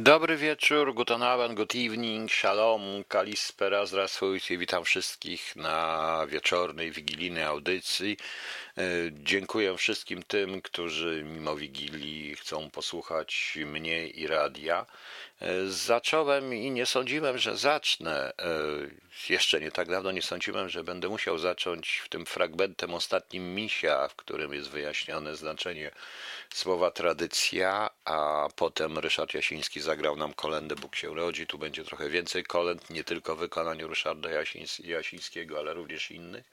Dobry wieczór, guten Abend, good evening, shalom, kalispera, zdrasujcie. Witam wszystkich na wieczornej, wigilijnej audycji. E, dziękuję wszystkim tym, którzy mimo Wigilii chcą posłuchać mnie i radia. E, zacząłem i nie sądziłem, że zacznę. E, jeszcze nie tak dawno nie sądziłem, że będę musiał zacząć w tym fragmentem ostatnim misia, w którym jest wyjaśnione znaczenie słowa tradycja, a potem Ryszard Jasiński zagrał nam kolendę Bóg się rodzi. Tu będzie trochę więcej kolęd, nie tylko w wykonaniu Ryszarda Jasińs- Jasińskiego, ale również innych.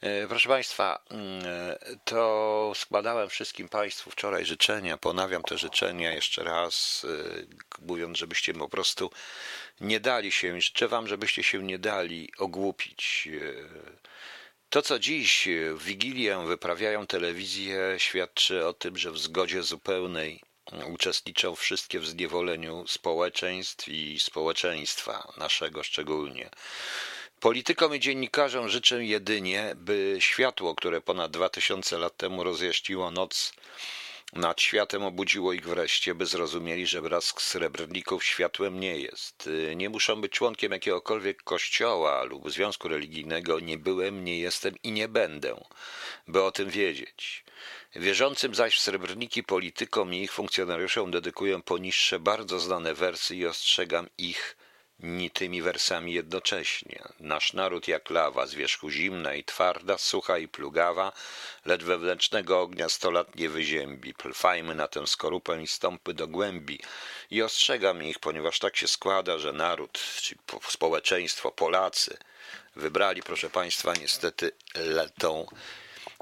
E, Proszę Państwa, mm, e, to składałem wszystkim Państwu wczoraj życzenia. Ponawiam te życzenia jeszcze raz, e, mówiąc, żebyście po prostu nie dali się, życzę Wam, żebyście się nie dali ogłupić. E, To, co dziś w Wigilię wyprawiają telewizje, świadczy o tym, że w zgodzie zupełnej uczestniczą wszystkie w zniewoleniu społeczeństw i społeczeństwa naszego szczególnie. Politykom i dziennikarzom życzę jedynie, by światło, które ponad dwa tysiące lat temu rozjaśniło noc nad światem, obudziło ich wreszcie, by zrozumieli, że blask srebrników światłem nie jest. Y, Nie muszą być członkiem jakiegokolwiek kościoła lub związku religijnego. Nie byłem, nie jestem i nie będę, by o tym wiedzieć. Wierzącym zaś w srebrniki politykom i ich funkcjonariuszom dedykuję poniższe bardzo znane wersy i ostrzegam ich ni tymi wersami jednocześnie. Nasz naród jak lawa, z wierzchu zimna i twarda, sucha i plugawa, lecz wewnętrznego ognia sto lat nie wyziębi. Plfajmy na tę skorupę i stąpy do głębi. I ostrzegam ich, ponieważ tak się składa, że naród, czy po- społeczeństwo, Polacy, wybrali, proszę Państwa, niestety le- tą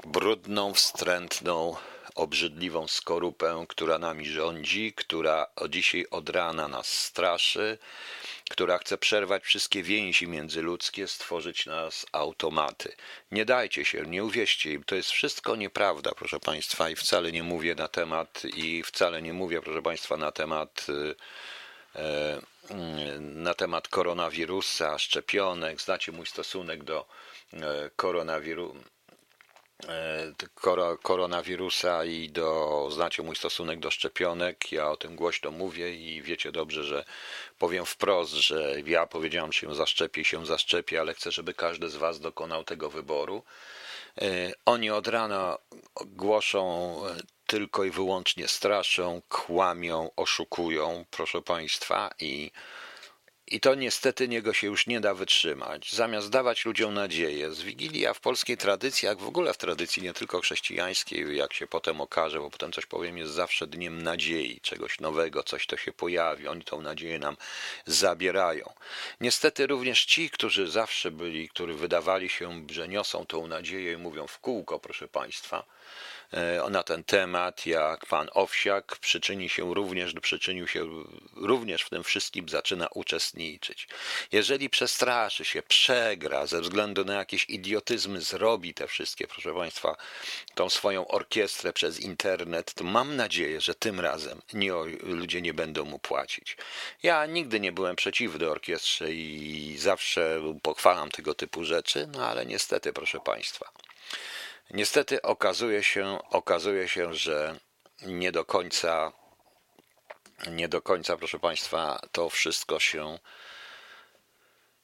brudną, wstrętną, obrzydliwą skorupę, która nami rządzi, która dzisiaj od rana nas straszy, która chce przerwać wszystkie więzi międzyludzkie, stworzyć nas automaty. Nie dajcie się, nie uwierzcie im, to jest wszystko nieprawda, proszę Państwa, i wcale nie mówię na temat, i wcale nie mówię, proszę Państwa, na temat y, mm, na temat koronawirusa, szczepionek. Znacie mój stosunek do e, koronawirusa koro, koronawirusa i do, znacie mój stosunek do szczepionek. Ja o tym głośno mówię i wiecie dobrze, że powiem wprost, że ja powiedziałam, że się zaszczepię się zaszczepię, ale chcę, żeby każdy z Was dokonał tego wyboru. E, Oni od rana głoszą e, tylko i wyłącznie straszą, kłamią, oszukują, proszę Państwa, i i to niestety niego się już nie da wytrzymać. Zamiast dawać ludziom nadzieję, z Wigilia w polskiej tradycji, jak w ogóle w tradycji nie tylko chrześcijańskiej, jak się potem okaże, bo potem coś powiem, jest zawsze dniem nadziei, czegoś nowego, coś to się pojawi, oni tą nadzieję nam zabierają. Niestety również ci, którzy zawsze byli, którzy wydawali się, że niosą tą nadzieję i mówią w kółko, proszę Państwa, na ten temat, jak pan Owsiak przyczyni się również, przyczynił się również w tym wszystkim, zaczyna uczestniczyć. Jeżeli przestraszy się, przegra ze względu na jakieś idiotyzmy, zrobi te wszystkie, proszę państwa, tą swoją orkiestrę przez internet, to mam nadzieję, że tym razem nie, ludzie nie będą mu płacić. Ja nigdy nie byłem przeciwny orkiestrze i zawsze pochwalam tego typu rzeczy, no ale niestety, proszę państwa, Niestety okazuje się, okazuje się, że nie do końca, nie do końca, proszę Państwa, to wszystko się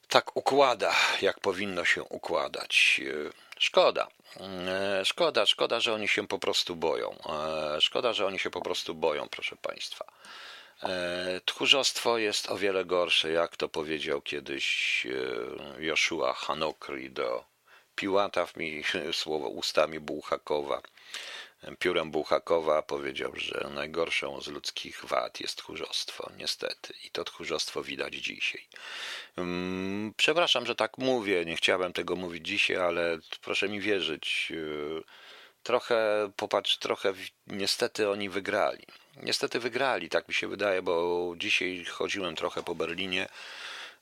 tak układa, jak powinno się układać. Szkoda. E, Szkoda, szkoda, że oni się po prostu boją. E, Szkoda, że oni się po prostu boją, proszę Państwa. E, Tchórzostwo jest o wiele gorsze, jak to powiedział kiedyś Joshua Hanokri do Piłata mi słowo ustami Bułhakowa, piórem Bułhakowa powiedział, że najgorszą z ludzkich wad jest tchórzostwo, niestety. I to tchórzostwo widać dzisiaj. Mm, Przepraszam, że tak mówię, nie chciałem tego mówić dzisiaj, ale proszę mi wierzyć, yy, trochę, popatrz, trochę niestety oni wygrali. Niestety wygrali, tak mi się wydaje, bo dzisiaj chodziłem trochę po Berlinie.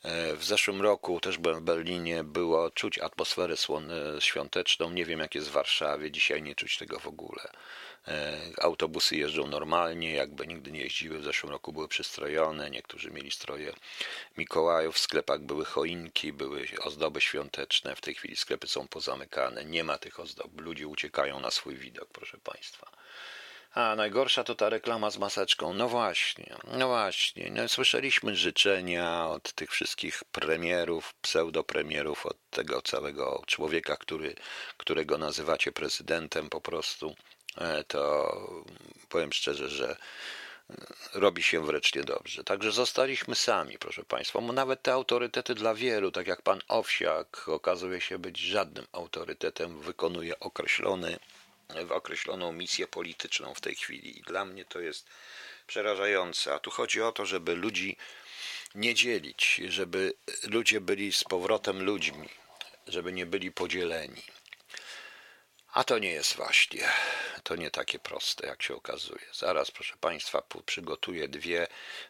E, W zeszłym roku też byłem w Berlinie, było czuć atmosferę słone- świąteczną. Nie wiem, jak jest w Warszawie, dzisiaj nie czuć tego w ogóle. E, Autobusy jeżdżą normalnie, jakby nigdy nie jeździły. W zeszłym roku były przystrojone, niektórzy mieli stroje Mikołajów, w sklepach były choinki, były ozdoby świąteczne. W tej chwili sklepy są pozamykane, nie ma tych ozdob. Ludzie uciekają na swój widok, proszę Państwa. A najgorsza to ta reklama z maseczką. No właśnie, no właśnie. No, słyszeliśmy życzenia od tych wszystkich premierów, pseudopremierów, od tego całego człowieka, który, którego nazywacie prezydentem po prostu. E, to powiem szczerze, że robi się wręcz niedobrze. Także zostaliśmy sami, proszę Państwa. Bo nawet te autorytety dla wielu, tak jak pan Owsiak, okazuje się być żadnym autorytetem, wykonuje określony, określoną misję polityczną w tej chwili. I dla mnie to jest przerażające. A tu chodzi o to, żeby ludzi nie dzielić, żeby ludzie byli z powrotem ludźmi, żeby nie byli podzieleni. A to nie jest właśnie, to nie takie proste, jak się okazuje. Zaraz, proszę Państwa, przygotuję dwie,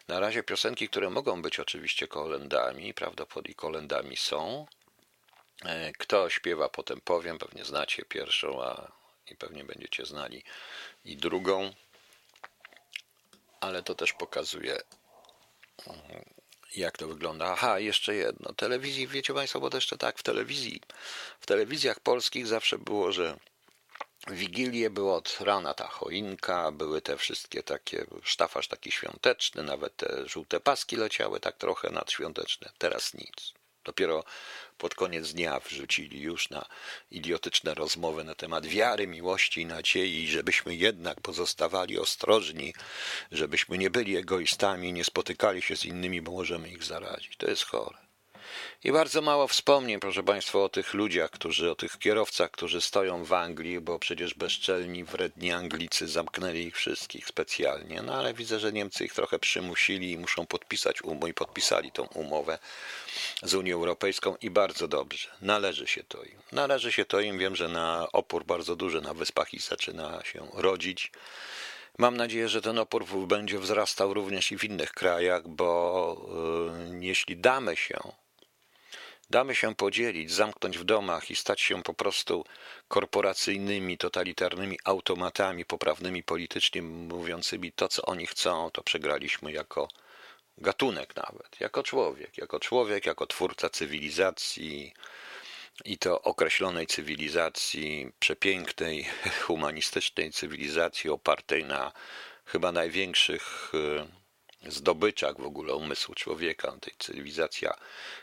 na razie piosenki, które mogą być oczywiście kolendami, prawdopodobnie kolendami są. E, kto śpiewa, potem powiem, pewnie znacie pierwszą, a i pewnie będziecie znali i drugą. Ale to też pokazuje, jak to wygląda. Aha, jeszcze jedno. Telewizji, wiecie Państwo, bo to jeszcze tak, w telewizji, w telewizjach polskich zawsze było, że Wigilię było od rana ta choinka, były te wszystkie takie, sztafaż taki świąteczny, nawet te żółte paski leciały tak trochę nadświąteczne. Teraz nic. Dopiero pod koniec dnia wrzucili już na idiotyczne rozmowy na temat wiary, miłości i nadziei, żebyśmy jednak pozostawali ostrożni, żebyśmy nie byli egoistami, nie spotykali się z innymi, bo możemy ich zarazić. To jest chore. I bardzo mało wspomnień, proszę Państwa, o tych ludziach, którzy, o tych kierowcach, którzy stoją w Anglii, bo przecież bezczelni, wredni Anglicy zamknęli ich wszystkich specjalnie. No ale widzę, że Niemcy ich trochę przymusili i muszą podpisać umowę i podpisali tą umowę z Unią Europejską i bardzo dobrze. Należy się to im. Należy się to im. Wiem, że na opór bardzo duży na wyspach i zaczyna się rodzić. Mam nadzieję, że ten opór będzie wzrastał również i w innych krajach, bo yy, jeśli damy się damy się podzielić, zamknąć w domach i stać się po prostu korporacyjnymi, totalitarnymi automatami, poprawnymi politycznie mówiącymi to, co oni chcą, to przegraliśmy jako gatunek nawet, jako człowiek, jako człowiek, jako twórca cywilizacji i to określonej cywilizacji, przepięknej, humanistycznej cywilizacji opartej na chyba największych y, zdobyczach w ogóle umysłu człowieka, tej cywilizacja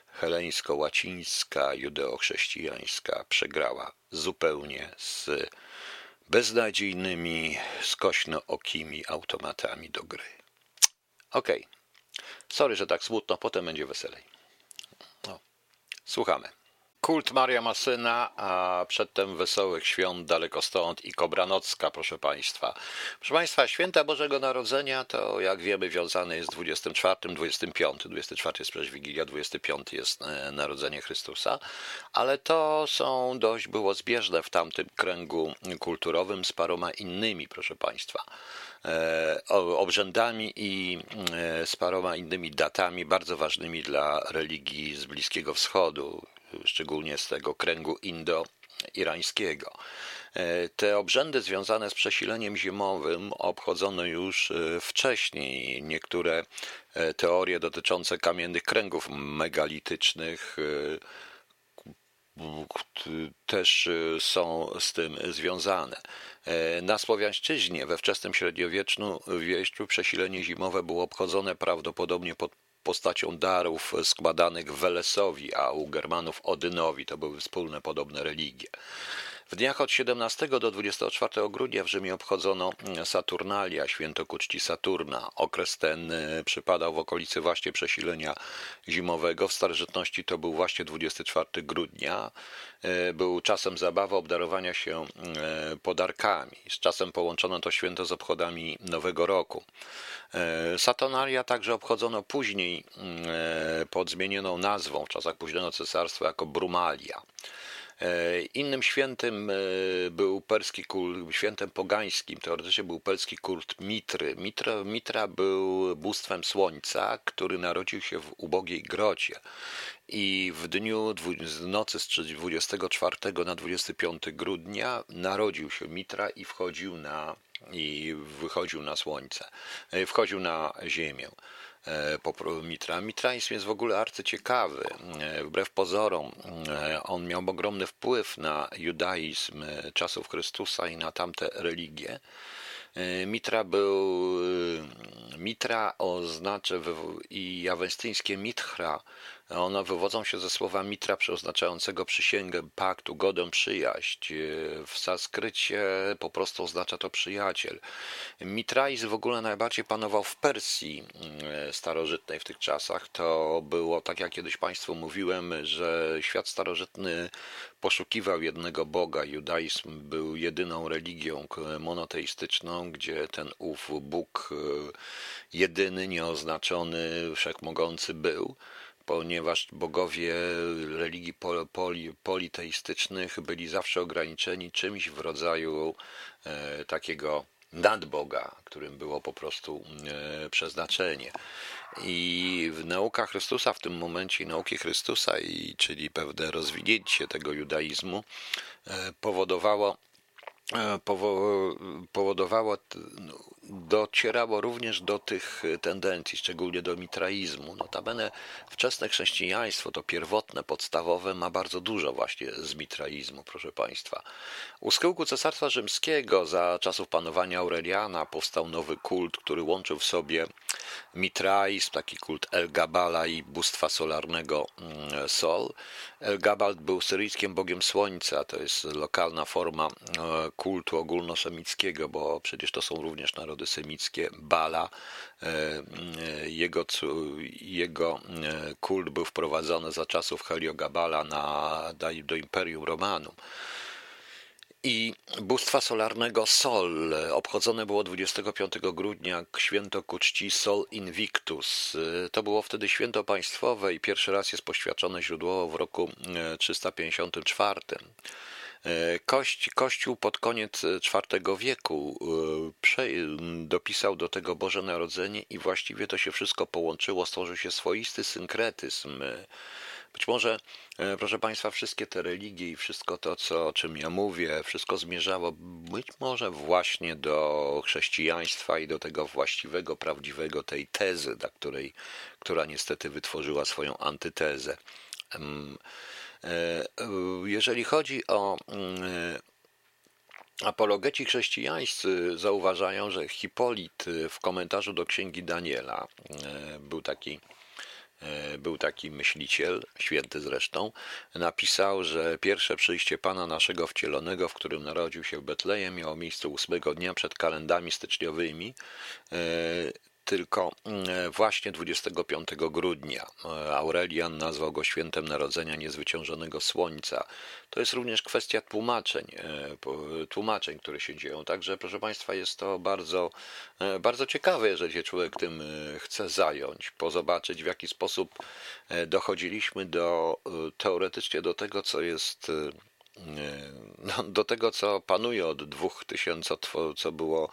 heleńsko-łacińska, judeo-chrześcijańska przegrała zupełnie z beznadziejnymi, skośno-okimi automatami do gry. Okej. Okay. Sorry, że tak smutno, potem będzie weselej. No. Słuchamy. Kult Maria Masyna, a przedtem Wesołych Świąt daleko stąd i Kobranocka, proszę Państwa. Proszę Państwa, Święta Bożego Narodzenia to, jak wiemy, wiązane jest z 24, 25. 24 jest przecież Wigilia, 25 jest e, Narodzenie Chrystusa, ale to są dość było zbieżne w tamtym kręgu kulturowym z paroma innymi, proszę Państwa e, obrzędami i e, z paroma innymi datami bardzo ważnymi dla religii z Bliskiego Wschodu szczególnie z tego kręgu indo-irańskiego. E, te obrzędy związane z przesileniem zimowym obchodzono już e, wcześniej. Niektóre e, teorie dotyczące kamiennych kręgów megalitycznych też są z tym związane. Na Słowiańszczyźnie we wczesnym średniowieczu przesilenie zimowe było obchodzone prawdopodobnie pod postacią darów składanych Welesowi, a u Germanów Odynowi. To były wspólne podobne religie. W dniach od 17 do 24 grudnia w Rzymie obchodzono Saturnalia, święto ku czci Saturna. Okres ten e, przypadał w okolicy właśnie przesilenia zimowego. W starożytności to był właśnie 24 grudnia. E, był czasem zabawy obdarowania się e, podarkami. Z czasem połączono to święto z obchodami Nowego Roku. Saturnalia także obchodzono później pod zmienioną nazwą w czasach późnego cesarstwa jako Brumalia. E, innym świętym e, był perski kult, świętem pogańskim, teoretycznie był perski kult Mitry. Mitra, Mitra był bóstwem słońca, który narodził się w ubogiej grocie. I w dniu z nocy z 24 na 25 grudnia narodził się Mitra i wchodził na i wychodził na słońce, e, wchodził na ziemię. E, Mitra. Mitraizm jest w ogóle arcyciekawy. E, wbrew pozorom, e, on miał ogromny wpływ na judaizm czasów Chrystusa i na tamte religie. Mitra był, Mitra oznacza i awestyńskie Mitra one wywodzą się ze słowa mitra przeoznaczającego przysięgę, pakt, ugodę, przyjaźń. W sanskrycie po prostu oznacza to przyjaciel. Mitraizm w ogóle najbardziej panował w Persji mm, starożytnej w tych czasach. To było, tak jak kiedyś Państwu mówiłem, że świat starożytny poszukiwał jednego Boga. Judaizm był jedyną religią monoteistyczną, gdzie ten ów Bóg e, jedyny, nieoznaczony, wszechmogący był ponieważ bogowie religii poli, politeistycznych byli zawsze ograniczeni czymś w rodzaju e, takiego nadboga, którym było po prostu e, przeznaczenie. I w naukach Chrystusa w tym momencie, nauki Chrystusa, i, czyli pewne rozwinięcie tego judaizmu, e, powodowało powodowało, no, docierało również do tych tendencji, szczególnie do mitraizmu. Notabene wczesne chrześcijaństwo, to pierwotne, podstawowe, ma bardzo dużo właśnie z mitraizmu, proszę Państwa. U schyłku Cesarstwa Rzymskiego za czasów panowania Aureliana powstał nowy kult, który łączył w sobie mitraizm, taki kult El-Gabala i bóstwa solarnego mm, Sol. El-Gabal był syryjskim bogiem słońca, to jest lokalna forma e, kultu ogólnosemickiego, bo przecież to są również narody semickie. Bala, e, e, jego, jego kult był wprowadzony za czasów Heliogabala na, do Imperium Romanum. I bóstwa solarnego Sol obchodzone było 25 grudnia święto ku czci Sol Invictus. To było wtedy święto państwowe i pierwszy raz jest poświadczone źródłowo w roku 354. E, Kość, Kościół pod koniec IV wieku e, dopisał do tego Boże Narodzenie i właściwie to się wszystko połączyło, stworzył się swoisty synkretyzm. Być może, e, proszę Państwa, wszystkie te religie i wszystko to, co, o czym ja mówię, wszystko zmierzało być może właśnie do chrześcijaństwa i do tego właściwego, prawdziwego tej tezy, dla której, która niestety wytworzyła swoją antytezę. E, jeżeli chodzi o mm, Apologeci chrześcijańscy zauważają, że Hipolit w komentarzu do księgi Daniela e, był taki, e, był taki myśliciel, święty zresztą, napisał, że pierwsze przyjście Pana naszego wcielonego, w którym narodził się w Betlejem, miało miejsce ósmego dnia przed kalendami styczniowymi tylko mm, właśnie 25 grudnia. Aurelian nazwał go świętem Narodzenia Niezwyciężonego Słońca. To jest również kwestia tłumaczeń, e, tłumaczeń, które się dzieją. Także, proszę Państwa, jest to bardzo, e, bardzo ciekawe, jeżeli się człowiek tym e, chce zająć, pozobaczyć, w jaki sposób dochodziliśmy do teoretycznie do tego, co jest no, do tego, co panuje od dwóch tysięcy, co było,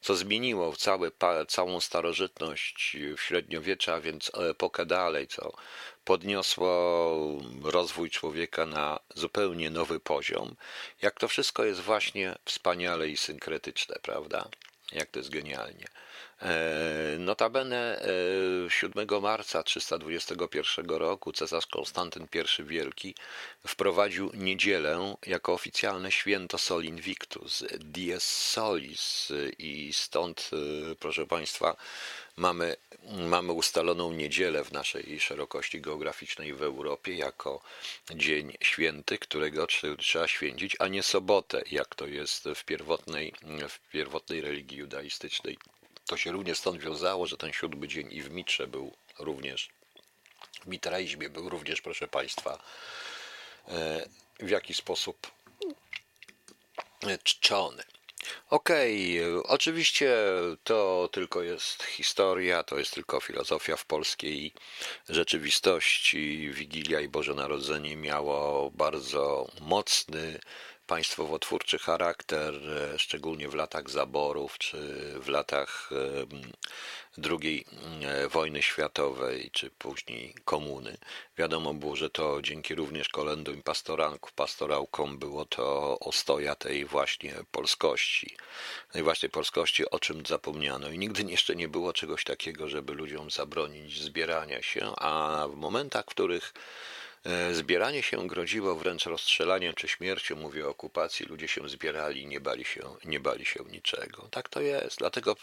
co zmieniło cały, całą starożytność w średniowiecza, więc epokę dalej, co podniosło rozwój człowieka na zupełnie nowy poziom. Jak to wszystko jest właśnie wspaniale i synkretyczne, prawda? Jak to jest genialnie. E, notabene 7 e, marca 321 roku cesarz Konstantyn I Wielki wprowadził niedzielę jako oficjalne święto Sol Invictus, Dies Solis i stąd, e, proszę Państwa, mamy, mamy ustaloną niedzielę w naszej szerokości geograficznej w Europie jako dzień święty, którego trzeba święcić, a nie sobotę, jak to jest w pierwotnej, w pierwotnej religii judaistycznej. To się również stąd wiązało, że ten siódmy dzień i w Mitrze był również, w mitraizmie był również, proszę Państwa, e, w jaki sposób czczony. Okej, okay. oczywiście to tylko jest historia, to jest tylko filozofia w polskiej rzeczywistości. Wigilia i Boże Narodzenie miało bardzo mocny państwowo-twórczy charakter, e, szczególnie w latach zaborów czy w latach II e, wojny światowej, czy później komuny. Wiadomo było, że to dzięki również kolendom i pastoranków, pastorałkom było to ostoja tej właśnie polskości. Tej właśnie polskości, o czym zapomniano. I nigdy jeszcze nie było czegoś takiego, żeby ludziom zabronić zbierania się, a w momentach, w których zbieranie się groziło wręcz rozstrzelaniem czy śmiercią, mówię o okupacji. Ludzie się zbierali nie bali się, nie bali się niczego. Tak to jest. Dlatego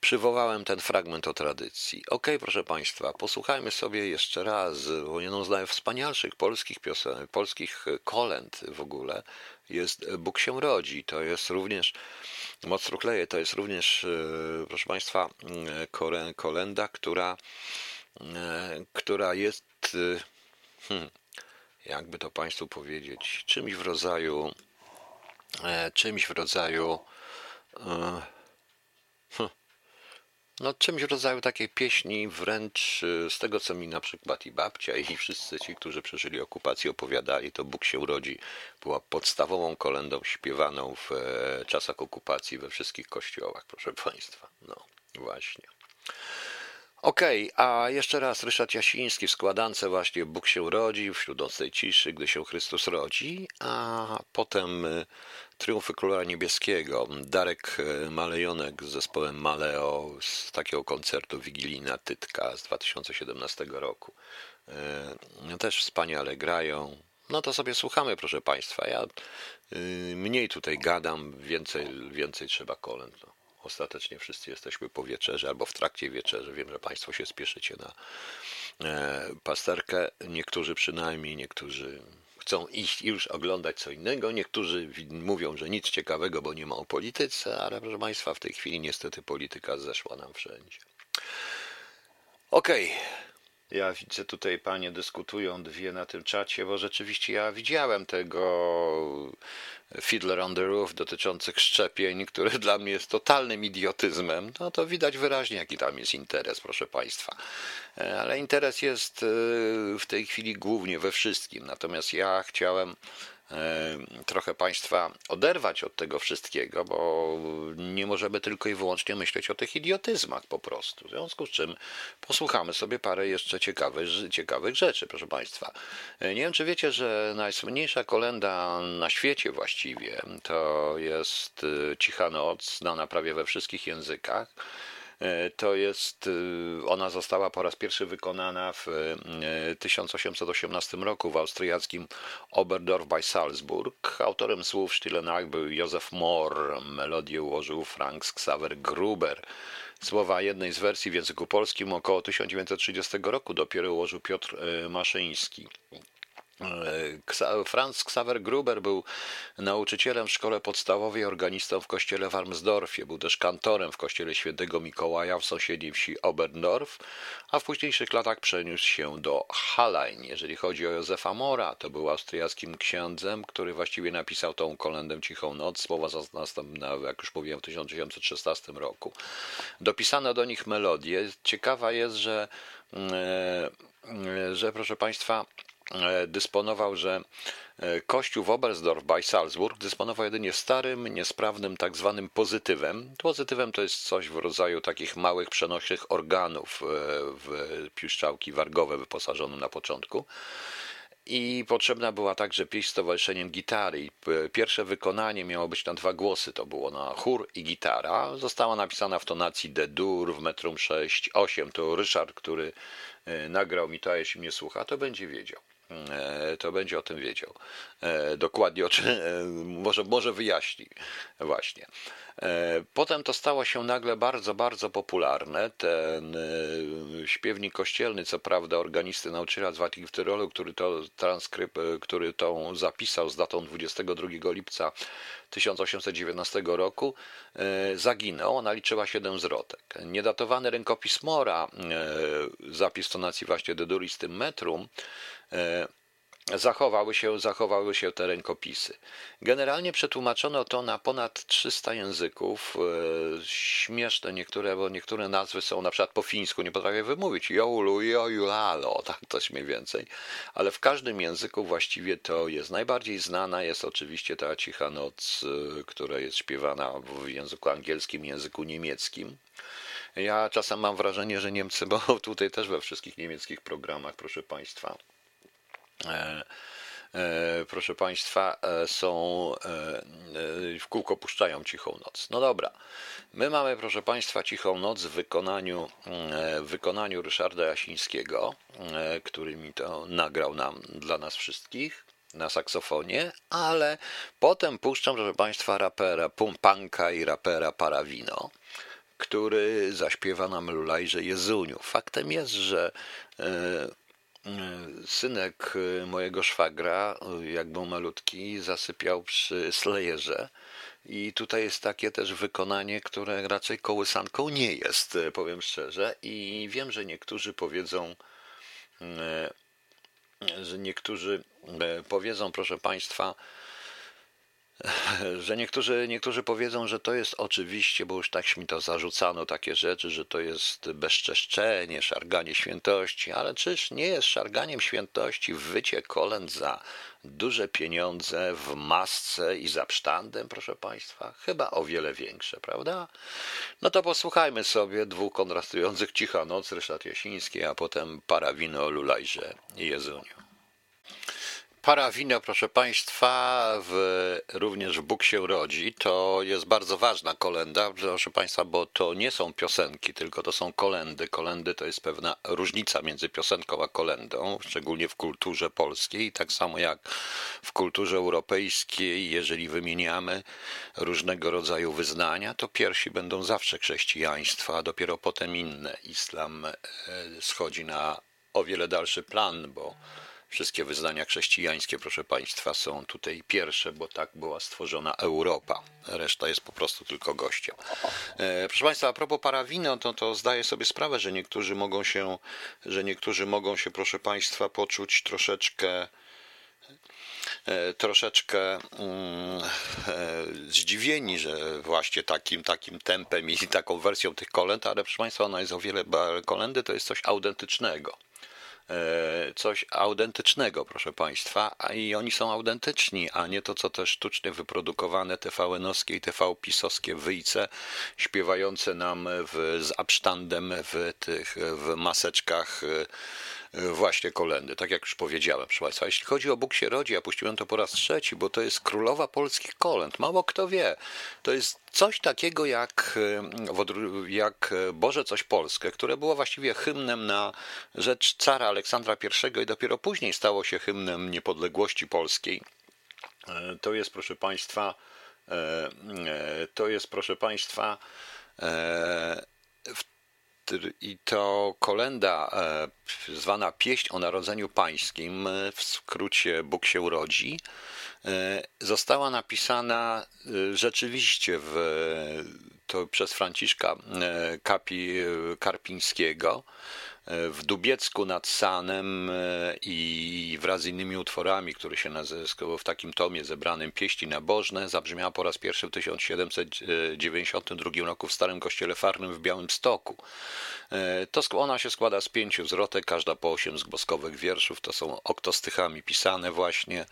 przywołałem ten fragment o tradycji. Ok, proszę Państwa, posłuchajmy sobie jeszcze raz, jedną z najwspanialszych polskich piosenek, polskich kolęd w ogóle jest Bóg się rodzi. To jest również, moc trukleje, to jest również, e, proszę Państwa, kolenda, która, e, która jest hmm, jakby to Państwu powiedzieć, czymś w rodzaju, e, czymś w rodzaju, e, hmm, no czymś w rodzaju takiej pieśni, wręcz e, z tego, co mi na przykład i babcia, i wszyscy ci, którzy przeżyli okupację, opowiadali, to Bóg się rodzi, była podstawową kolendą śpiewaną w e, czasach okupacji we wszystkich kościołach, proszę Państwa. No, właśnie. Okej, okay, a jeszcze raz Ryszard Jasiński w składance właśnie Bóg się rodzi wśród nocnej ciszy, gdy się Chrystus rodzi, a potem y, Triumfy Króla Niebieskiego, Darek y, Malejonek z zespołem Maleo z takiego koncertu Wigilijna Tytka z 2017 roku. Y, też wspaniale grają. No to sobie słuchamy, proszę Państwa. Ja mniej tutaj gadam, więcej, więcej trzeba kolęd. No. Ostatecznie wszyscy jesteśmy po wieczerzy albo w trakcie wieczerzy. Wiem, że Państwo się spieszycie na e, pasterkę. Niektórzy przynajmniej, niektórzy chcą iść i już oglądać co innego. Niektórzy mówią, że nic ciekawego, bo nie ma o polityce, ale proszę Państwa, w tej chwili niestety polityka zeszła nam wszędzie. Okej. Okay. Ja widzę tutaj panie dyskutują dwie na tym czacie, bo rzeczywiście ja widziałem tego Fiddler on the Roof dotyczących szczepień, który dla mnie jest totalnym idiotyzmem. No to widać wyraźnie, jaki tam jest interes, proszę państwa. E, ale interes jest e, w tej chwili głównie we wszystkim. Natomiast ja chciałem trochę Państwa oderwać od tego wszystkiego, bo nie możemy tylko i wyłącznie myśleć o tych idiotyzmach po prostu. W związku z czym posłuchamy sobie parę jeszcze ciekawych, ciekawych rzeczy, proszę Państwa. Nie wiem, czy wiecie, że najsłynniejsza kolenda na świecie właściwie to jest y, Cicha Noc, znana prawie we wszystkich językach. E, to jest, e, ona została po raz pierwszy wykonana w 1818 e, roku w austriackim Oberdorf bei Salzburg. Autorem słów Stille Nacht był Józef Mohr, melodię ułożył Franz Xaver Gruber. Słowa jednej z wersji w języku polskim około 1930 roku dopiero ułożył Piotr Maszyński. Franz Xaver Gruber był nauczycielem w szkole podstawowej, organistą w kościele w Armsdorfie. Był też kantorem w kościele świętego Mikołaja w sąsiedniej wsi Oberndorf, a w późniejszych latach przeniósł się do Hallein. Jeżeli chodzi o Józefa Mora, to był austriackim księdzem, który właściwie napisał tą kolendę Cichą Noc. Słowa następne, jak już mówiłem, w 1916 roku. Dopisano do nich melodie. Ciekawa jest, że, e, że proszę Państwa, dysponował, że e, kościół w Oberstdorf bei Salzburg dysponował jedynie starym, niesprawnym tak zwanym pozytywem. Pozytywem to jest coś w rodzaju takich małych, przenośnych organów e, w piszczałki wargowe wyposażonym na początku. I potrzebna była także pieśń z towarzyszeniem gitary. Pierwsze wykonanie miało być na dwa głosy, to było na chór i gitara. Została napisana w tonacji D-dur w metrum 6-8. To Ryszard, który nagrał mi to, a jeśli mnie słucha, to będzie wiedział. E, to będzie o tym wiedział. E, dokładnie o czym, e, może, może wyjaśni właśnie. Potem to stało się nagle bardzo, bardzo popularne. Ten śpiewnik kościelny, co prawda organisty nauczyciela z Tyrolu, który to transkrypt, który tą zapisał z datą 22 lipca 1819 roku, zaginął. Ona liczyła 7 zwrotek. Niedatowany rękopis Mora, zapis tonacji właśnie Deduris tym metrum, zachowały się, zachowały się te rękopisy. Generalnie przetłumaczono to na ponad 300 języków. E, śmieszne niektóre, bo niektóre nazwy są na przykład po fińsku, nie potrafię wymówić. Joulu, jojulalo, tak coś mniej więcej. Ale w każdym języku właściwie to jest. Najbardziej znana jest oczywiście ta Cicha Noc, e, która jest śpiewana w języku angielskim, języku niemieckim. Ja czasem mam wrażenie, że Niemcy, bo tutaj też we wszystkich niemieckich programach, proszę Państwa, E, proszę Państwa, są w kółko puszczają cichą noc. No dobra, my mamy, proszę Państwa, cichą noc w wykonaniu, w wykonaniu Ryszarda Jasińskiego, który mi to nagrał nam dla nas wszystkich na saksofonie, ale potem puszczam, proszę Państwa, rapera Pumpanka i rapera Parawino, który zaśpiewa nam Lulajże Jezuniu. Faktem jest, że e, e, synek mojego szwagra, jak był malutki, zasypiał przy Slayerze. I tutaj jest takie też wykonanie, które raczej kołysanką nie jest, powiem szczerze. I wiem, że niektórzy powiedzą, e, że niektórzy e, powiedzą, proszę Państwa, że niektórzy, niektórzy powiedzą, że to jest oczywiście, bo już tak mi to zarzucano, takie rzeczy, że to jest bezczeszczenie, szarganie świętości, ale czyż nie jest szarganiem świętości wycie kolęd za duże pieniądze w masce i za psztandem, proszę Państwa? Chyba o wiele większe, prawda? No to posłuchajmy sobie dwóch kontrastujących Cicha Noc, Ryszard Jasiński, a potem Parawino, Lulajże i Jezuniu. Parawino, proszę Państwa, w, również Bóg się rodzi. To jest bardzo ważna kolenda, proszę Państwa, bo to nie są piosenki, tylko to są kolendy. Kolendy to jest pewna różnica między piosenką a kolendą, szczególnie w kulturze polskiej, tak samo jak w kulturze europejskiej. Jeżeli wymieniamy różnego rodzaju wyznania, to pierwsi będą zawsze chrześcijaństwa, a dopiero potem inne. Islam e, schodzi na o wiele dalszy plan, bo Wszystkie wyznania chrześcijańskie, proszę Państwa, są tutaj pierwsze, bo tak była stworzona Europa. Reszta jest po prostu tylko gościem. E, proszę Państwa, a propos parawino, to, to zdaję sobie sprawę, że niektórzy mogą się, że niektórzy mogą się, proszę Państwa, poczuć troszeczkę e, troszeczkę mm, e, zdziwieni, że właśnie takim, takim tempem i taką wersją tych kolęd, ale proszę Państwa, ona jest o wiele, kolendy to jest coś autentycznego. E, coś autentycznego, proszę Państwa, i oni są autentyczni, a nie to, co te sztucznie wyprodukowane TVN-owskie i TV-pisowskie wyjce, śpiewające nam w, z absztandem w tych w maseczkach e, właśnie kolendy, tak jak już powiedziałem, proszę Państwa. Jeśli chodzi o Bóg się rodzi, ja puściłem to po raz trzeci, bo to jest królowa polskich kolęd. Mało kto wie. To jest coś takiego jak, e, jak Boże Coś Polskie, które było właściwie hymnem na rzecz cara Aleksandra I i dopiero później stało się hymnem niepodległości polskiej. E, to jest, proszę Państwa, e, to jest, proszę Państwa, w i to kolenda e, zwana Pieśń o Narodzeniu Pańskim, e, w skrócie Bóg się urodzi, e, została napisana rzeczywiście w, to przez Franciszka Kapi Karpińskiego w Dubiecku nad Sanem i wraz z innymi utworami, które się nazywały w takim tomie zebranym Pieści Nabożne, zabrzmiała po raz pierwszy w 1792 roku w Starym Kościele Farnym w Białymstoku. E, to ona się składa z pięciu zwrotek, każda po osiem zgłoskowych wierszów. To są oktostychami pisane właśnie,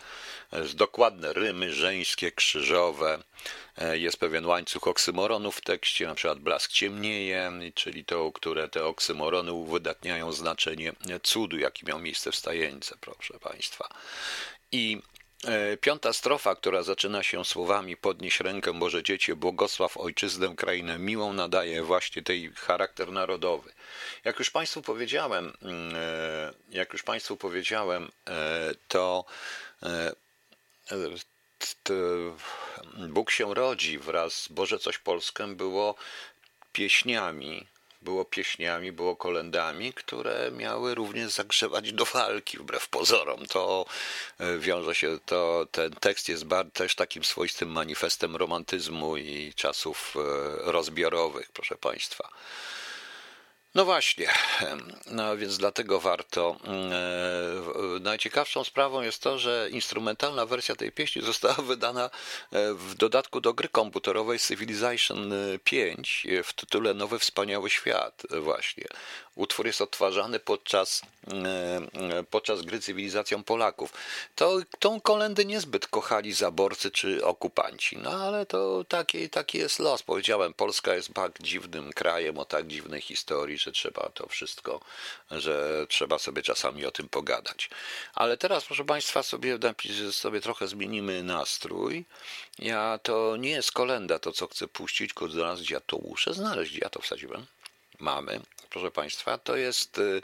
e, z dokładne rymy żeńskie, krzyżowe. E, jest pewien łańcuch oksymoronów w tekście, na przykład blask ciemnieje, czyli to, które te oksymorony uwydatniają znaczenie cudu, jaki miał miejsce w Stajence, proszę Państwa. I E, piąta strofa, która zaczyna się słowami Podnieś rękę Boże Dziecię, błogosław ojczyznę, krainę miłą, nadaje właśnie tej charakter narodowy. Jak już Państwu powiedziałem, mm, e, jak już Państwu powiedziałem, to Bóg się rodzi wraz z Boże Coś Polskę było pieśniami, było pieśniami, było kolendami, które miały również zagrzewać do walki, wbrew pozorom. To e, wiąże się, to ten tekst jest też takim swoistym manifestem romantyzmu i czasów e, rozbiorowych, proszę Państwa. No właśnie, no więc dlatego warto. Mm, e, najciekawszą sprawą jest to, że instrumentalna wersja tej pieśni została wydana e, w dodatku do gry komputerowej Civilization 5 e, w tytule Nowy Wspaniały Świat właśnie. Utwór jest odtwarzany podczas, podczas gry cywilizacją Polaków. To, tą kolendę niezbyt kochali zaborcy czy okupanci, no ale to taki, taki jest los. Powiedziałem, Polska jest tak dziwnym krajem o tak dziwnej historii, że trzeba to wszystko, że trzeba sobie czasami o tym pogadać. Ale teraz, proszę Państwa, sobie, sobie trochę zmienimy nastrój. Ja to nie jest kolenda, to co chcę puścić, tylko znaleźć, ja to muszę znaleźć, ja to wsadziłem. Mamy, proszę Państwa, to jest y,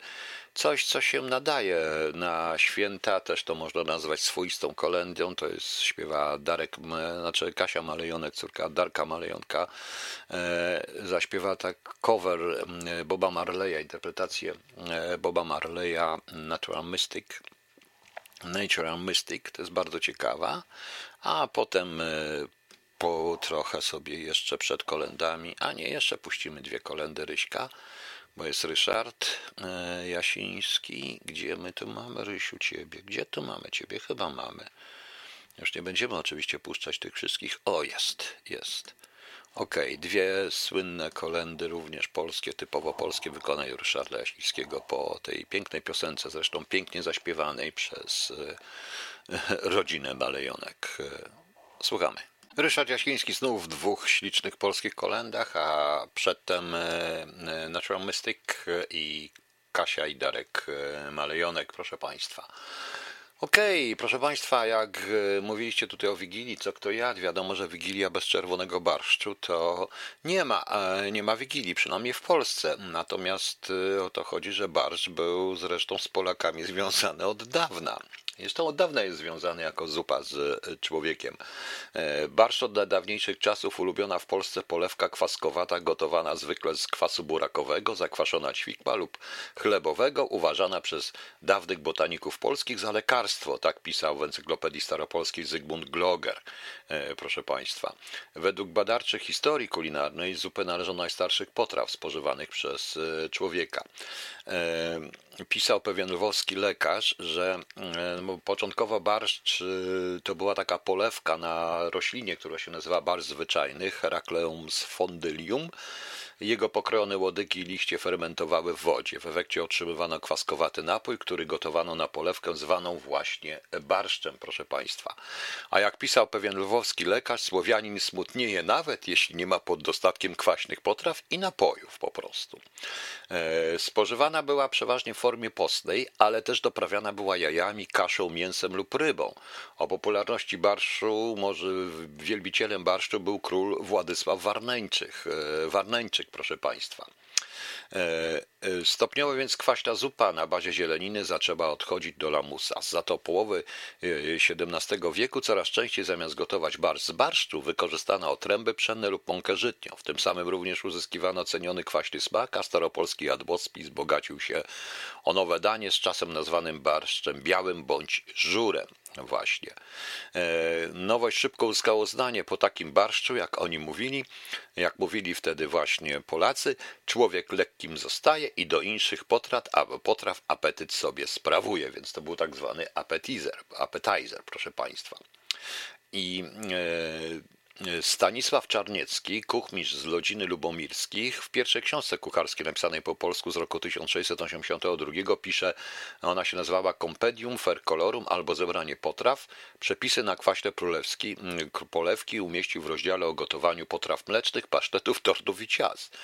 coś, co się nadaje na święta, też to można nazwać swoistą kolendą, to jest śpiewa Darek, znaczy Kasia Malejonek, córka Darka Malejonka, e, zaśpiewa tak cover Boba Marleya, interpretację e, Boba Marleya Natural Mystic, Natural Mystic, to jest bardzo ciekawa, a potem e, po trochę sobie jeszcze przed kolendami, a nie, jeszcze puścimy dwie kolendy Ryśka, bo jest Ryszard e, Jasiński. Gdzie my tu mamy, Rysiu, ciebie? Gdzie tu mamy ciebie? Chyba mamy. Już nie będziemy oczywiście puszczać tych wszystkich. O, jest, jest. Okej, okay, dwie słynne kolendy, również polskie, typowo polskie, wykonają Ryszarda Jasińskiego po tej pięknej piosence, zresztą pięknie zaśpiewanej przez e, rodzinę Balejonek. E, słuchamy. Ryszard Jasiński znów w dwóch ślicznych polskich kolendach, a przedtem e, e, Natural Mystic i Kasia i Darek e, Malejonek, proszę Państwa. Okej, okay, proszę Państwa, jak mówiliście tutaj o Wigilii, co kto jadł, wiadomo, że Wigilia bez czerwonego barszczu to nie ma, nie ma Wigilii, przynajmniej w Polsce. Natomiast o to chodzi, że barszcz był zresztą z Polakami związany od dawna. Zresztą od dawna jest związany jako zupa z e, człowiekiem. E, barszcz od dawniejszych czasów ulubiona w Polsce polewka kwaskowata, gotowana zwykle z kwasu burakowego, zakwaszona ćwikła lub chlebowego, uważana przez dawnych botaników polskich za lekarstwo. Tak pisał w Encyklopedii Staropolskiej Zygmunt Gloger, e, proszę Państwa. Według badarczych historii kulinarnej zupę należą najstarszych potraw spożywanych przez człowieka. Pisał pewien lwowski lekarz, że początkowo barszcz y, to była taka polewka na roślinie, która się nazywa barszcz zwyczajny, Heracleum spondylium. Jego pokrojone łodygi i liście fermentowały w wodzie. W efekcie otrzymywano kwaskowaty napój, który gotowano na polewkę zwaną właśnie barszczem, proszę Państwa. A jak pisał pewien lwowski lekarz, Słowianin smutnieje nawet, jeśli nie ma pod dostatkiem kwaśnych potraw i napojów po prostu. E, spożywana była przeważnie w formie postnej, ale też doprawiana była jajami, kaszą, mięsem lub rybą. O popularności barszu, może wielbicielem barszczu był król Władysław Warneńczyk, e, Proszę Państwa. E, e, stopniowo więc kwaśna zupa na bazie zieleniny zaczęła odchodzić do lamusa. Za to połowy XVII e, wieku coraz częściej zamiast gotować barszcz z barszczu wykorzystano otręby pszenne lub mąkę żytnią. W tym samym również uzyskiwano ceniony kwaśny smak, a staropolski jadłospis bogacił się o nowe danie z czasem nazwanym barszczem białym bądź żurem. Właśnie. Nowość szybko uzyskała uznanie po takim barszczu, jak oni mówili, jak mówili wtedy właśnie Polacy, człowiek lekkim zostaje i do inszych potraw, potraw apetyt sobie sprawuje, więc to był tak zwany appetizer, appetizer proszę Państwa. I e, Stanisław Czarniecki, kuchmistrz z Lodziny Lubomirskich, w pierwszej książce kucharskiej napisanej po polsku z roku 1682 pisze, ona się nazywała Compendium Fer Colorum albo Zebranie potraw. Przepisy na kwaśne królewski, polewki umieścił w rozdziale o gotowaniu potraw mlecznych, pasztetów, tortów i ciast.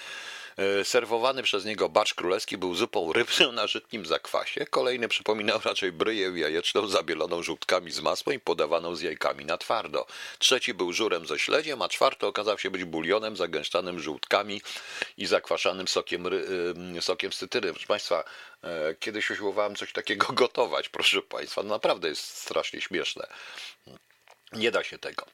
E, serwowany przez niego bacz królewski był zupą rybną na żytnim zakwasie. Kolejny przypominał raczej bryję jajeczną zabieloną żółtkami z masłem i podawaną z jajkami na twardo. Trzeci był żurem ze śledziem, a czwarty okazał się być bulionem zagęszczanym żółtkami i zakwaszanym sokiem, sokiem z cytryny. Proszę Państwa, e, kiedyś usiłowałem coś takiego gotować, proszę Państwa. No naprawdę jest strasznie śmieszne. Nie da się tego.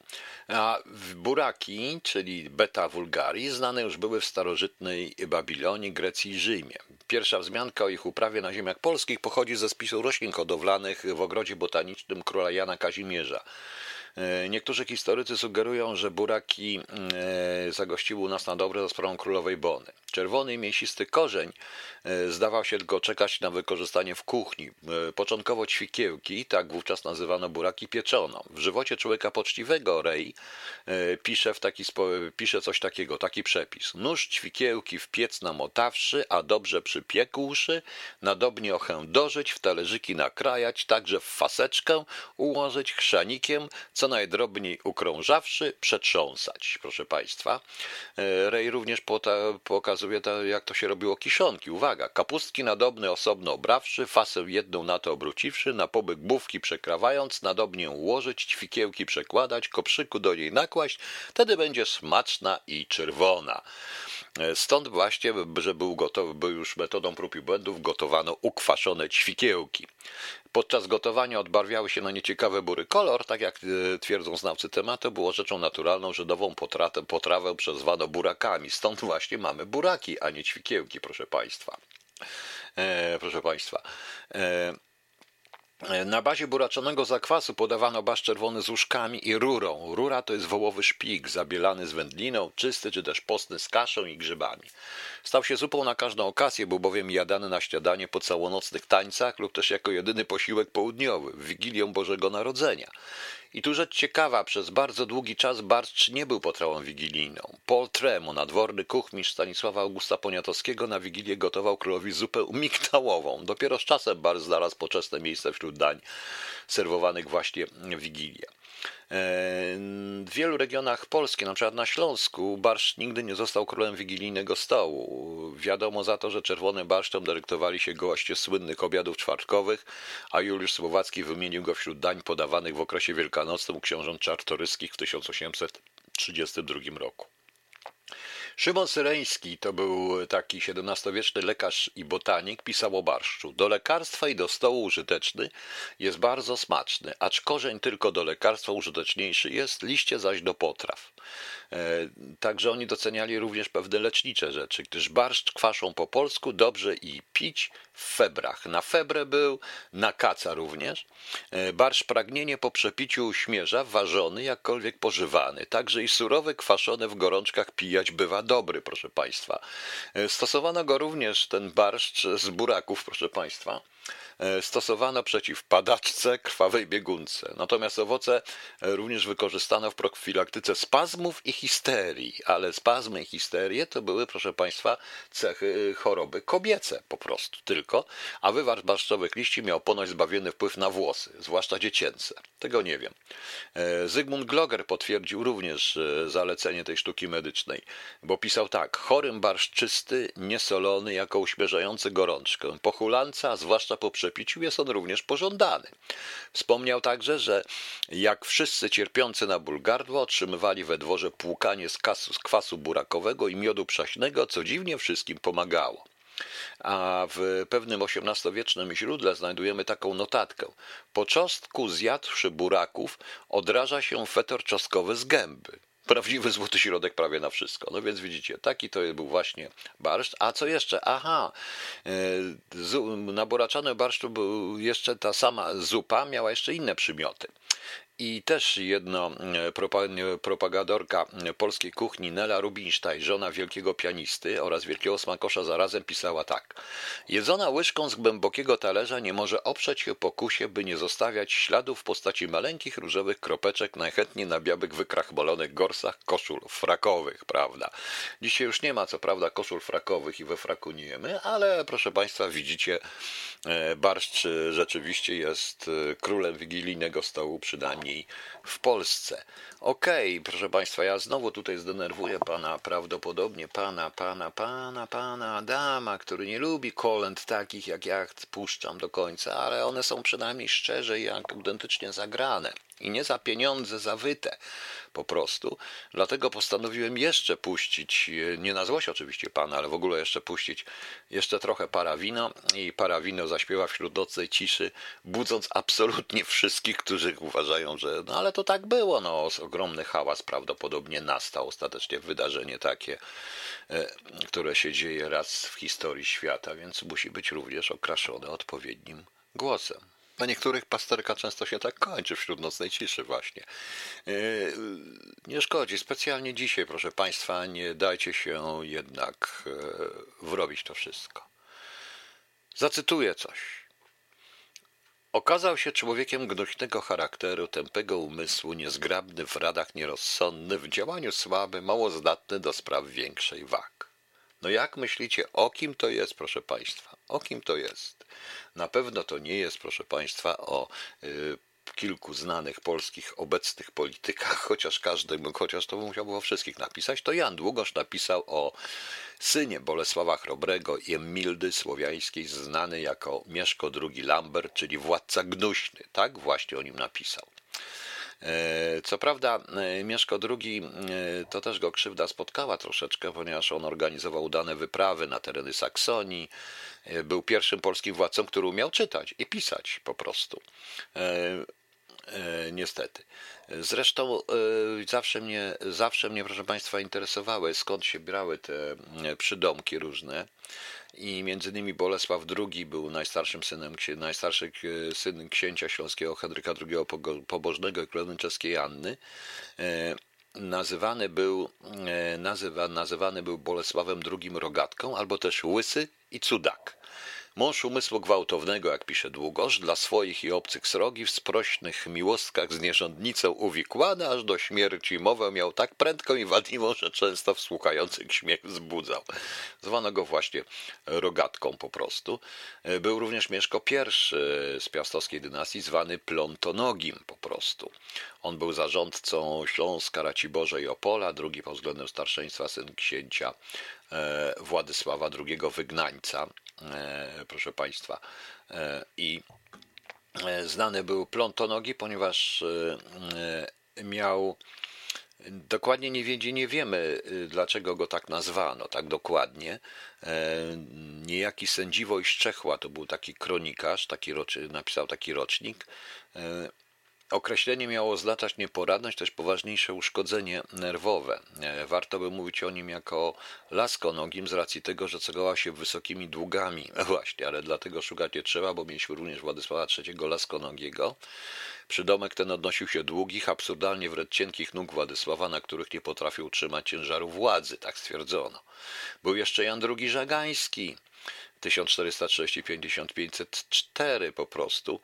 A buraki, czyli beta vulgari, znane już były w starożytnej Babilonii, Grecji i Rzymie. Pierwsza wzmianka o ich uprawie na ziemiach polskich pochodzi ze spisu roślin hodowlanych w ogrodzie botanicznym króla Jana Kazimierza. E, niektórzy historycy sugerują, że buraki e, zagościły nas na dobre za sprawą królowej Bony. Czerwony i mięsisty korzeń e, zdawał się tylko czekać na wykorzystanie w kuchni. Początkowo ćwikiełki, tak wówczas nazywano buraki pieczono. W żywocie człowieka poczciwego Rej pisze, w taki pisze coś takiego, taki przepis. Nóż ćwikiełki w piec namotawszy, a dobrze przypiekłszy, nadobnie ochę dożyć, w talerzyki nakrajać, także w faseczkę ułożyć chrzanikiem, co najdrobniej ukrążawszy, przetrząsać, proszę Państwa. E, Rej również pokazuje, jak to się robiło kiszonki. Uwaga, kapustki nadobne osobno obrawszy, fasę jedną na to obróciwszy, na pobyk bówki przekrawając, nadobnie ułożyć, ćwikiełki przekładać, koprzyku do niej nakłaść, wtedy będzie smaczna i czerwona. Stąd właśnie, że był gotowy, był już metodą prób i błędów, gotowano ukwaszone ćwikiełki. Podczas gotowania odbarwiały się na nieciekawy bury kolor, tak jak e, twierdzą znawcy tematu, było rzeczą naturalną, że nową potrawę, potrawę przezwano burakami. Stąd właśnie mamy buraki, a nie ćwikiełki, proszę Państwa. E, proszę Państwa. E, na bazie buraczonego zakwasu podawano barszcz czerwony z łóżkami i rurą. Rura to jest wołowy szpik, zabielany z wędliną, czysty czy też postny z kaszą i grzybami. Stał się zupą na każdą okazję, był bowiem jadany na śniadanie po całonocnych tańcach lub też jako jedyny posiłek południowy, w Wigilię Bożego Narodzenia. I tu rzecz ciekawa, przez bardzo długi czas barszcz nie był potrawą wigilijną. Paul Tremo, nadworny kuchmistrz Stanisława Augusta Poniatowskiego, na Wigilię gotował królowi zupę migdałową. Dopiero z czasem barszcz znalazł poczesne miejsce wśród dań serwowanych właśnie w Wigilię. W wielu regionach Polski, na przykład na Śląsku, barszcz nigdy nie został królem wigilijnego stołu. Wiadomo za to, że czerwonym barszczem dyrektowali się goście słynnych obiadów czwartkowych, a Juliusz Słowacki wymienił go wśród dań podawanych w okresie wielkanocnym u książąt czartoryskich w 1832 roku. Szymon Syreński to był taki XVII-wieczny lekarz i botanik, pisał o barszczu. Do lekarstwa i do stołu użyteczny jest bardzo smaczny, acz korzeń tylko do lekarstwa użyteczniejszy jest, liście zaś do potraw. E, także oni doceniali również pewne lecznicze rzeczy, gdyż barszcz kwaszą po polsku dobrze i pić w febrach. Na febrę był, na kaca również. E, barszcz pragnienie po przepiciu śmierza, ważony, jakkolwiek pożywany. Także i surowe, kwaszone w gorączkach pijać bywa dobry, proszę Państwa. E, stosowano go również, ten barszcz z buraków, proszę Państwa. E, stosowano przeciw padaczce, krwawej biegunce. Natomiast owoce e, również wykorzystano w profilaktyce spazmów i histerii, ale spazmy i histerie to były, proszę Państwa, cechy e, choroby kobiece po prostu tylko, a wywar barszczowych liści miał ponoć zbawiony wpływ na włosy, zwłaszcza dziecięce. Tego nie wiem. Zygmunt Gloger potwierdził również zalecenie tej sztuki medycznej, bo pisał tak, chorym barszcz czysty, niesolony, jako uśmierzający gorączkę, po hulance, a zwłaszcza po przepiciu jest on również pożądany. Wspomniał także, że jak wszyscy cierpiący na ból gardła otrzymywali we dworze płukanie z, kasu, z kwasu burakowego i miodu przaśnego, co dziwnie wszystkim pomagało. A w pewnym XVIII-wiecznym źródle znajdujemy taką notatkę. Po czostku zjadłszy buraków odraża się fetor czosnkowy z gęby prawdziwy złoty środek prawie na wszystko. No więc widzicie, taki to był właśnie barszcz. A co jeszcze? Aha, e, na boraczanym barszczu był jeszcze ta sama zupa, miała jeszcze inne przymioty. I też jedno e, propagadorka polskiej kuchni Nela Rubinstein, żona wielkiego pianisty oraz wielkiego smakosza zarazem pisała tak. Jedzona łyżką z głębokiego talerza nie może oprzeć się pokusie, by nie zostawiać śladów w postaci maleńkich różowych kropeczek, najchętniej na białych wykrachmolonych gorsach koszul frakowych, prawda? Dzisiaj już nie ma co prawda koszul frakowych i we fraku nie jemy, ale proszę Państwa widzicie, e, barszcz rzeczywiście jest e, królem wigilijnego stołu przynajmniej w Polsce. Okej, okay, proszę Państwa, ja znowu tutaj zdenerwuję pana, prawdopodobnie pana, pana, pana, pana Adama, który nie lubi kolęd takich, jak ja puszczam do końca, ale one są przynajmniej szczerze i autentycznie zagrane i nie za pieniądze zawyte po prostu. Dlatego postanowiłem jeszcze puścić, nie na złość oczywiście pana, ale w ogóle jeszcze puścić jeszcze trochę Parawino i Parawino zaśpiewa wśród nocnej ciszy, budząc absolutnie wszystkich, którzy uważają, że no ale to tak było, no ogromny hałas prawdopodobnie nastał ostatecznie wydarzenie takie, e, które się dzieje raz w historii świata, więc musi być również okraszone odpowiednim głosem. Na niektórych pasterka często się tak kończy wśród nocnej ciszy właśnie. E, nie szkodzi. Specjalnie dzisiaj, proszę Państwa, nie dajcie się jednak e, wrobić to wszystko. Zacytuję coś. Okazał się człowiekiem gnośnego charakteru, tępego umysłu, niezgrabny w radach, nierozsądny, w działaniu słaby, mało zdatny do spraw większej wag. No jak myślicie, o kim to jest, proszę Państwa? O kim to jest? Na pewno to nie jest, proszę Państwa, o y, kilku znanych polskich obecnych politykach, chociaż każdy, chociaż to musiał było wszystkich napisać, to Jan Długosz napisał o synie Bolesława Chrobrego i Emildy Słowiańskiej, znany jako Mieszko II Lambert, czyli władca gnuśny. Tak właśnie o nim napisał. E, co prawda, e, Mieszko II e, to też go krzywda spotkała troszeczkę, ponieważ on organizował udane wyprawy na tereny Saksonii. Był pierwszym polskim władcą, który umiał czytać i pisać po prostu. Niestety. Zresztą zawsze mnie, zawsze mnie, proszę Państwa, interesowały, skąd się brały te przydomki różne i między innymi Bolesław II był najstarszym synem, najstarszy syn księcia śląskiego Henryka II Pobożnego i królowej czeskiej Anny. E, nazywany był, e, nazywa, nazywany był Bolesławem II Rogatką albo też Łysy i Cudak. Mąż umysłu gwałtownego, jak pisze Długosz, dla swoich i obcych srogi w sprośnych miłostkach z nierządnicą uwikłany aż do śmierci mowę miał tak prędko i wadliwą, że często wsłuchających śmiech wzbudzał. Zwano go właśnie rogatką po prostu. Był również Mieszko I z piastowskiej dynastii, zwany Plontonogim po prostu. On był zarządcą Śląska, Raciborza i Opola, drugi pod względem starszeństwa syn księcia e, Władysława II Wygnańca, proszę Państwa. E, I znany był Plontonogi, ponieważ miał Dokładnie nie, wiedzie, nie wiemy, dlaczego go tak nazwano, tak dokładnie. Niejaki Sędziwoj Szczechła to był taki kronikarz, taki roczy, napisał taki rocznik. Określenie miało oznaczać nieporadność, też poważniejsze uszkodzenie nerwowe. E, warto by mówić o nim jako laskonogim z racji tego, że cegował się wysokimi długami. Właśnie, ale dlatego szukać nie trzeba, bo mieliśmy również Władysława III laskonogiego. Przydomek ten odnosił się długich, absurdalnie wręcz cienkich nóg Władysława, na których nie potrafił utrzymać ciężaru władzy, tak stwierdzono. Był jeszcze Jan II Żagański, 1435-1504 po prostu,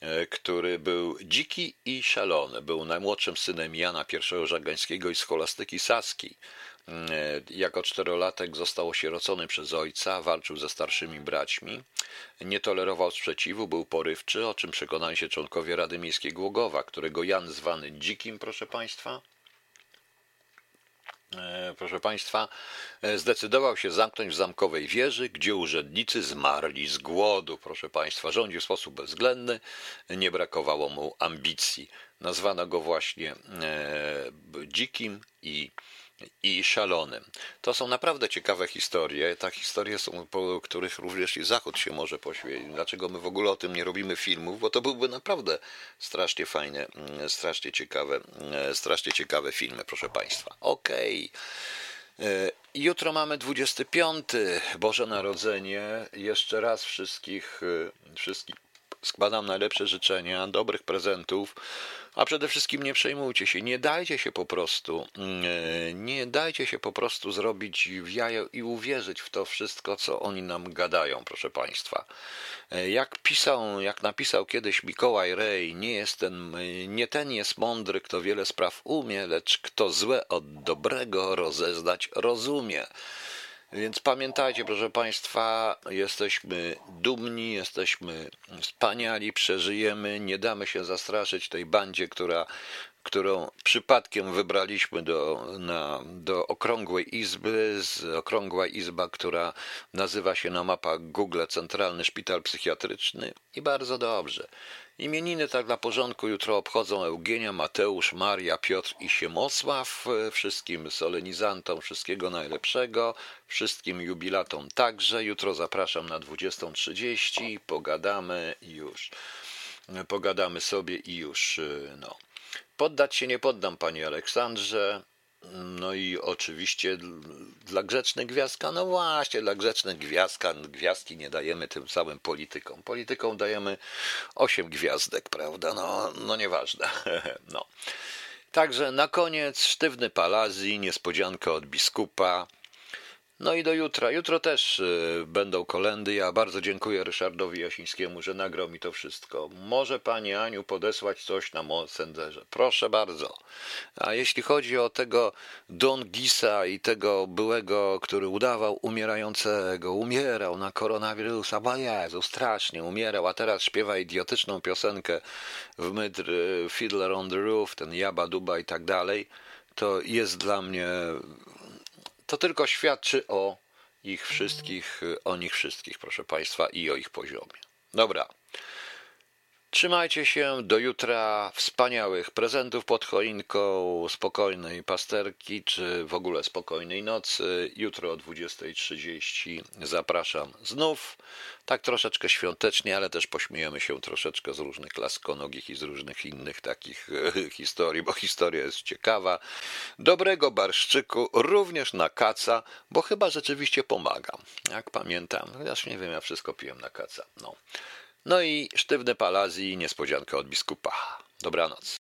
e, który był dziki i szalony. Był najmłodszym synem Jana I Żagańskiego i scholastyki Saskiej. E, jako czterolatek został osierocony przez ojca, walczył ze starszymi braćmi, nie tolerował sprzeciwu, był porywczy, o czym przekonali się członkowie Rady Miejskiej Głogowa, którego Jan zwany Dzikim, proszę Państwa, proszę Państwa, e, zdecydował się zamknąć w zamkowej wieży, gdzie urzędnicy zmarli z głodu. Proszę Państwa, rządził w sposób bezwzględny, nie brakowało mu ambicji. Nazwano go właśnie e, dzikim i i szalonym. To są naprawdę ciekawe historie. Te historie są, po których również i Zachód się może poświęcić. Dlaczego my w ogóle o tym nie robimy filmów? Bo to byłby naprawdę strasznie fajne, mm, strasznie ciekawe, mm, strasznie ciekawe filmy, proszę Państwa. Okej. Okay. Jutro mamy 25. Boże Narodzenie. Jeszcze raz wszystkich, y, wszystkich składam najlepsze życzenia, dobrych prezentów a przede wszystkim nie przejmujcie się, nie dajcie się po prostu, mm, nie dajcie się po prostu zrobić w jajo i uwierzyć w to wszystko, co oni nam gadają, proszę Państwa. E, jak pisał, jak napisał kiedyś Mikołaj Rej, nie, jest ten, nie ten jest mądry, kto wiele spraw umie, lecz kto złe od dobrego rozeznać rozumie. Więc pamiętajcie, proszę Państwa, jesteśmy dumni, jesteśmy wspaniali, przeżyjemy, nie damy się zastraszyć tej bandzie, która, którą przypadkiem wybraliśmy do, na, do okrągłej izby, z okrągła izba, która nazywa się na mapach Google Centralny Szpital Psychiatryczny i bardzo dobrze. Imieniny tak dla porządku jutro obchodzą Eugenia, Mateusz, Maria, Piotr i Siemosław. Wszystkim solenizantom wszystkiego najlepszego, wszystkim jubilatom także. Jutro zapraszam na 20.30, pogadamy już. Pogadamy sobie i już, no. Poddać się nie poddam, panie Aleksandrze. No i oczywiście dla grzecznych gwiazdka, no właśnie, dla grzecznych gwiazdka, gwiazdki nie dajemy tym samym politykom. Politykom dajemy osiem gwiazdek, prawda? No, no nieważne. No. Także na koniec sztywny palazji, niespodzianka od biskupa. No i do jutra. Jutro też y, będą kolendy. Ja bardzo dziękuję Ryszardowi Jasińskiemu, że nagrał mi to wszystko. Może pani Aniu podesłać coś na Messengerze. Proszę bardzo. A jeśli chodzi o tego Don Gisa i tego byłego, który udawał umierającego, umierał na koronawirusa, bo Jezu, strasznie umierał, a teraz śpiewa idiotyczną piosenkę w mydr Fiddler on the Roof, ten Jaba Duba i tak dalej, to jest dla mnie to tylko świadczy o ich wszystkich, o nich wszystkich, proszę Państwa, i o ich poziomie. Dobra. Trzymajcie się do jutra. Wspaniałych prezentów pod choinką, spokojnej pasterki, czy w ogóle spokojnej nocy. Jutro o 20.30 zapraszam znów. Tak troszeczkę świątecznie, ale też pośmiejemy się troszeczkę z różnych laskonogich i z różnych innych takich historii, bo historia jest ciekawa. Dobrego barszczyku również na kaca, bo chyba rzeczywiście pomagam. Jak pamiętam, chociaż nie wiem, ja wszystko piłem na kaca. No. No i sztywny palazji, niespodzianka od biskupa. Dobranoc.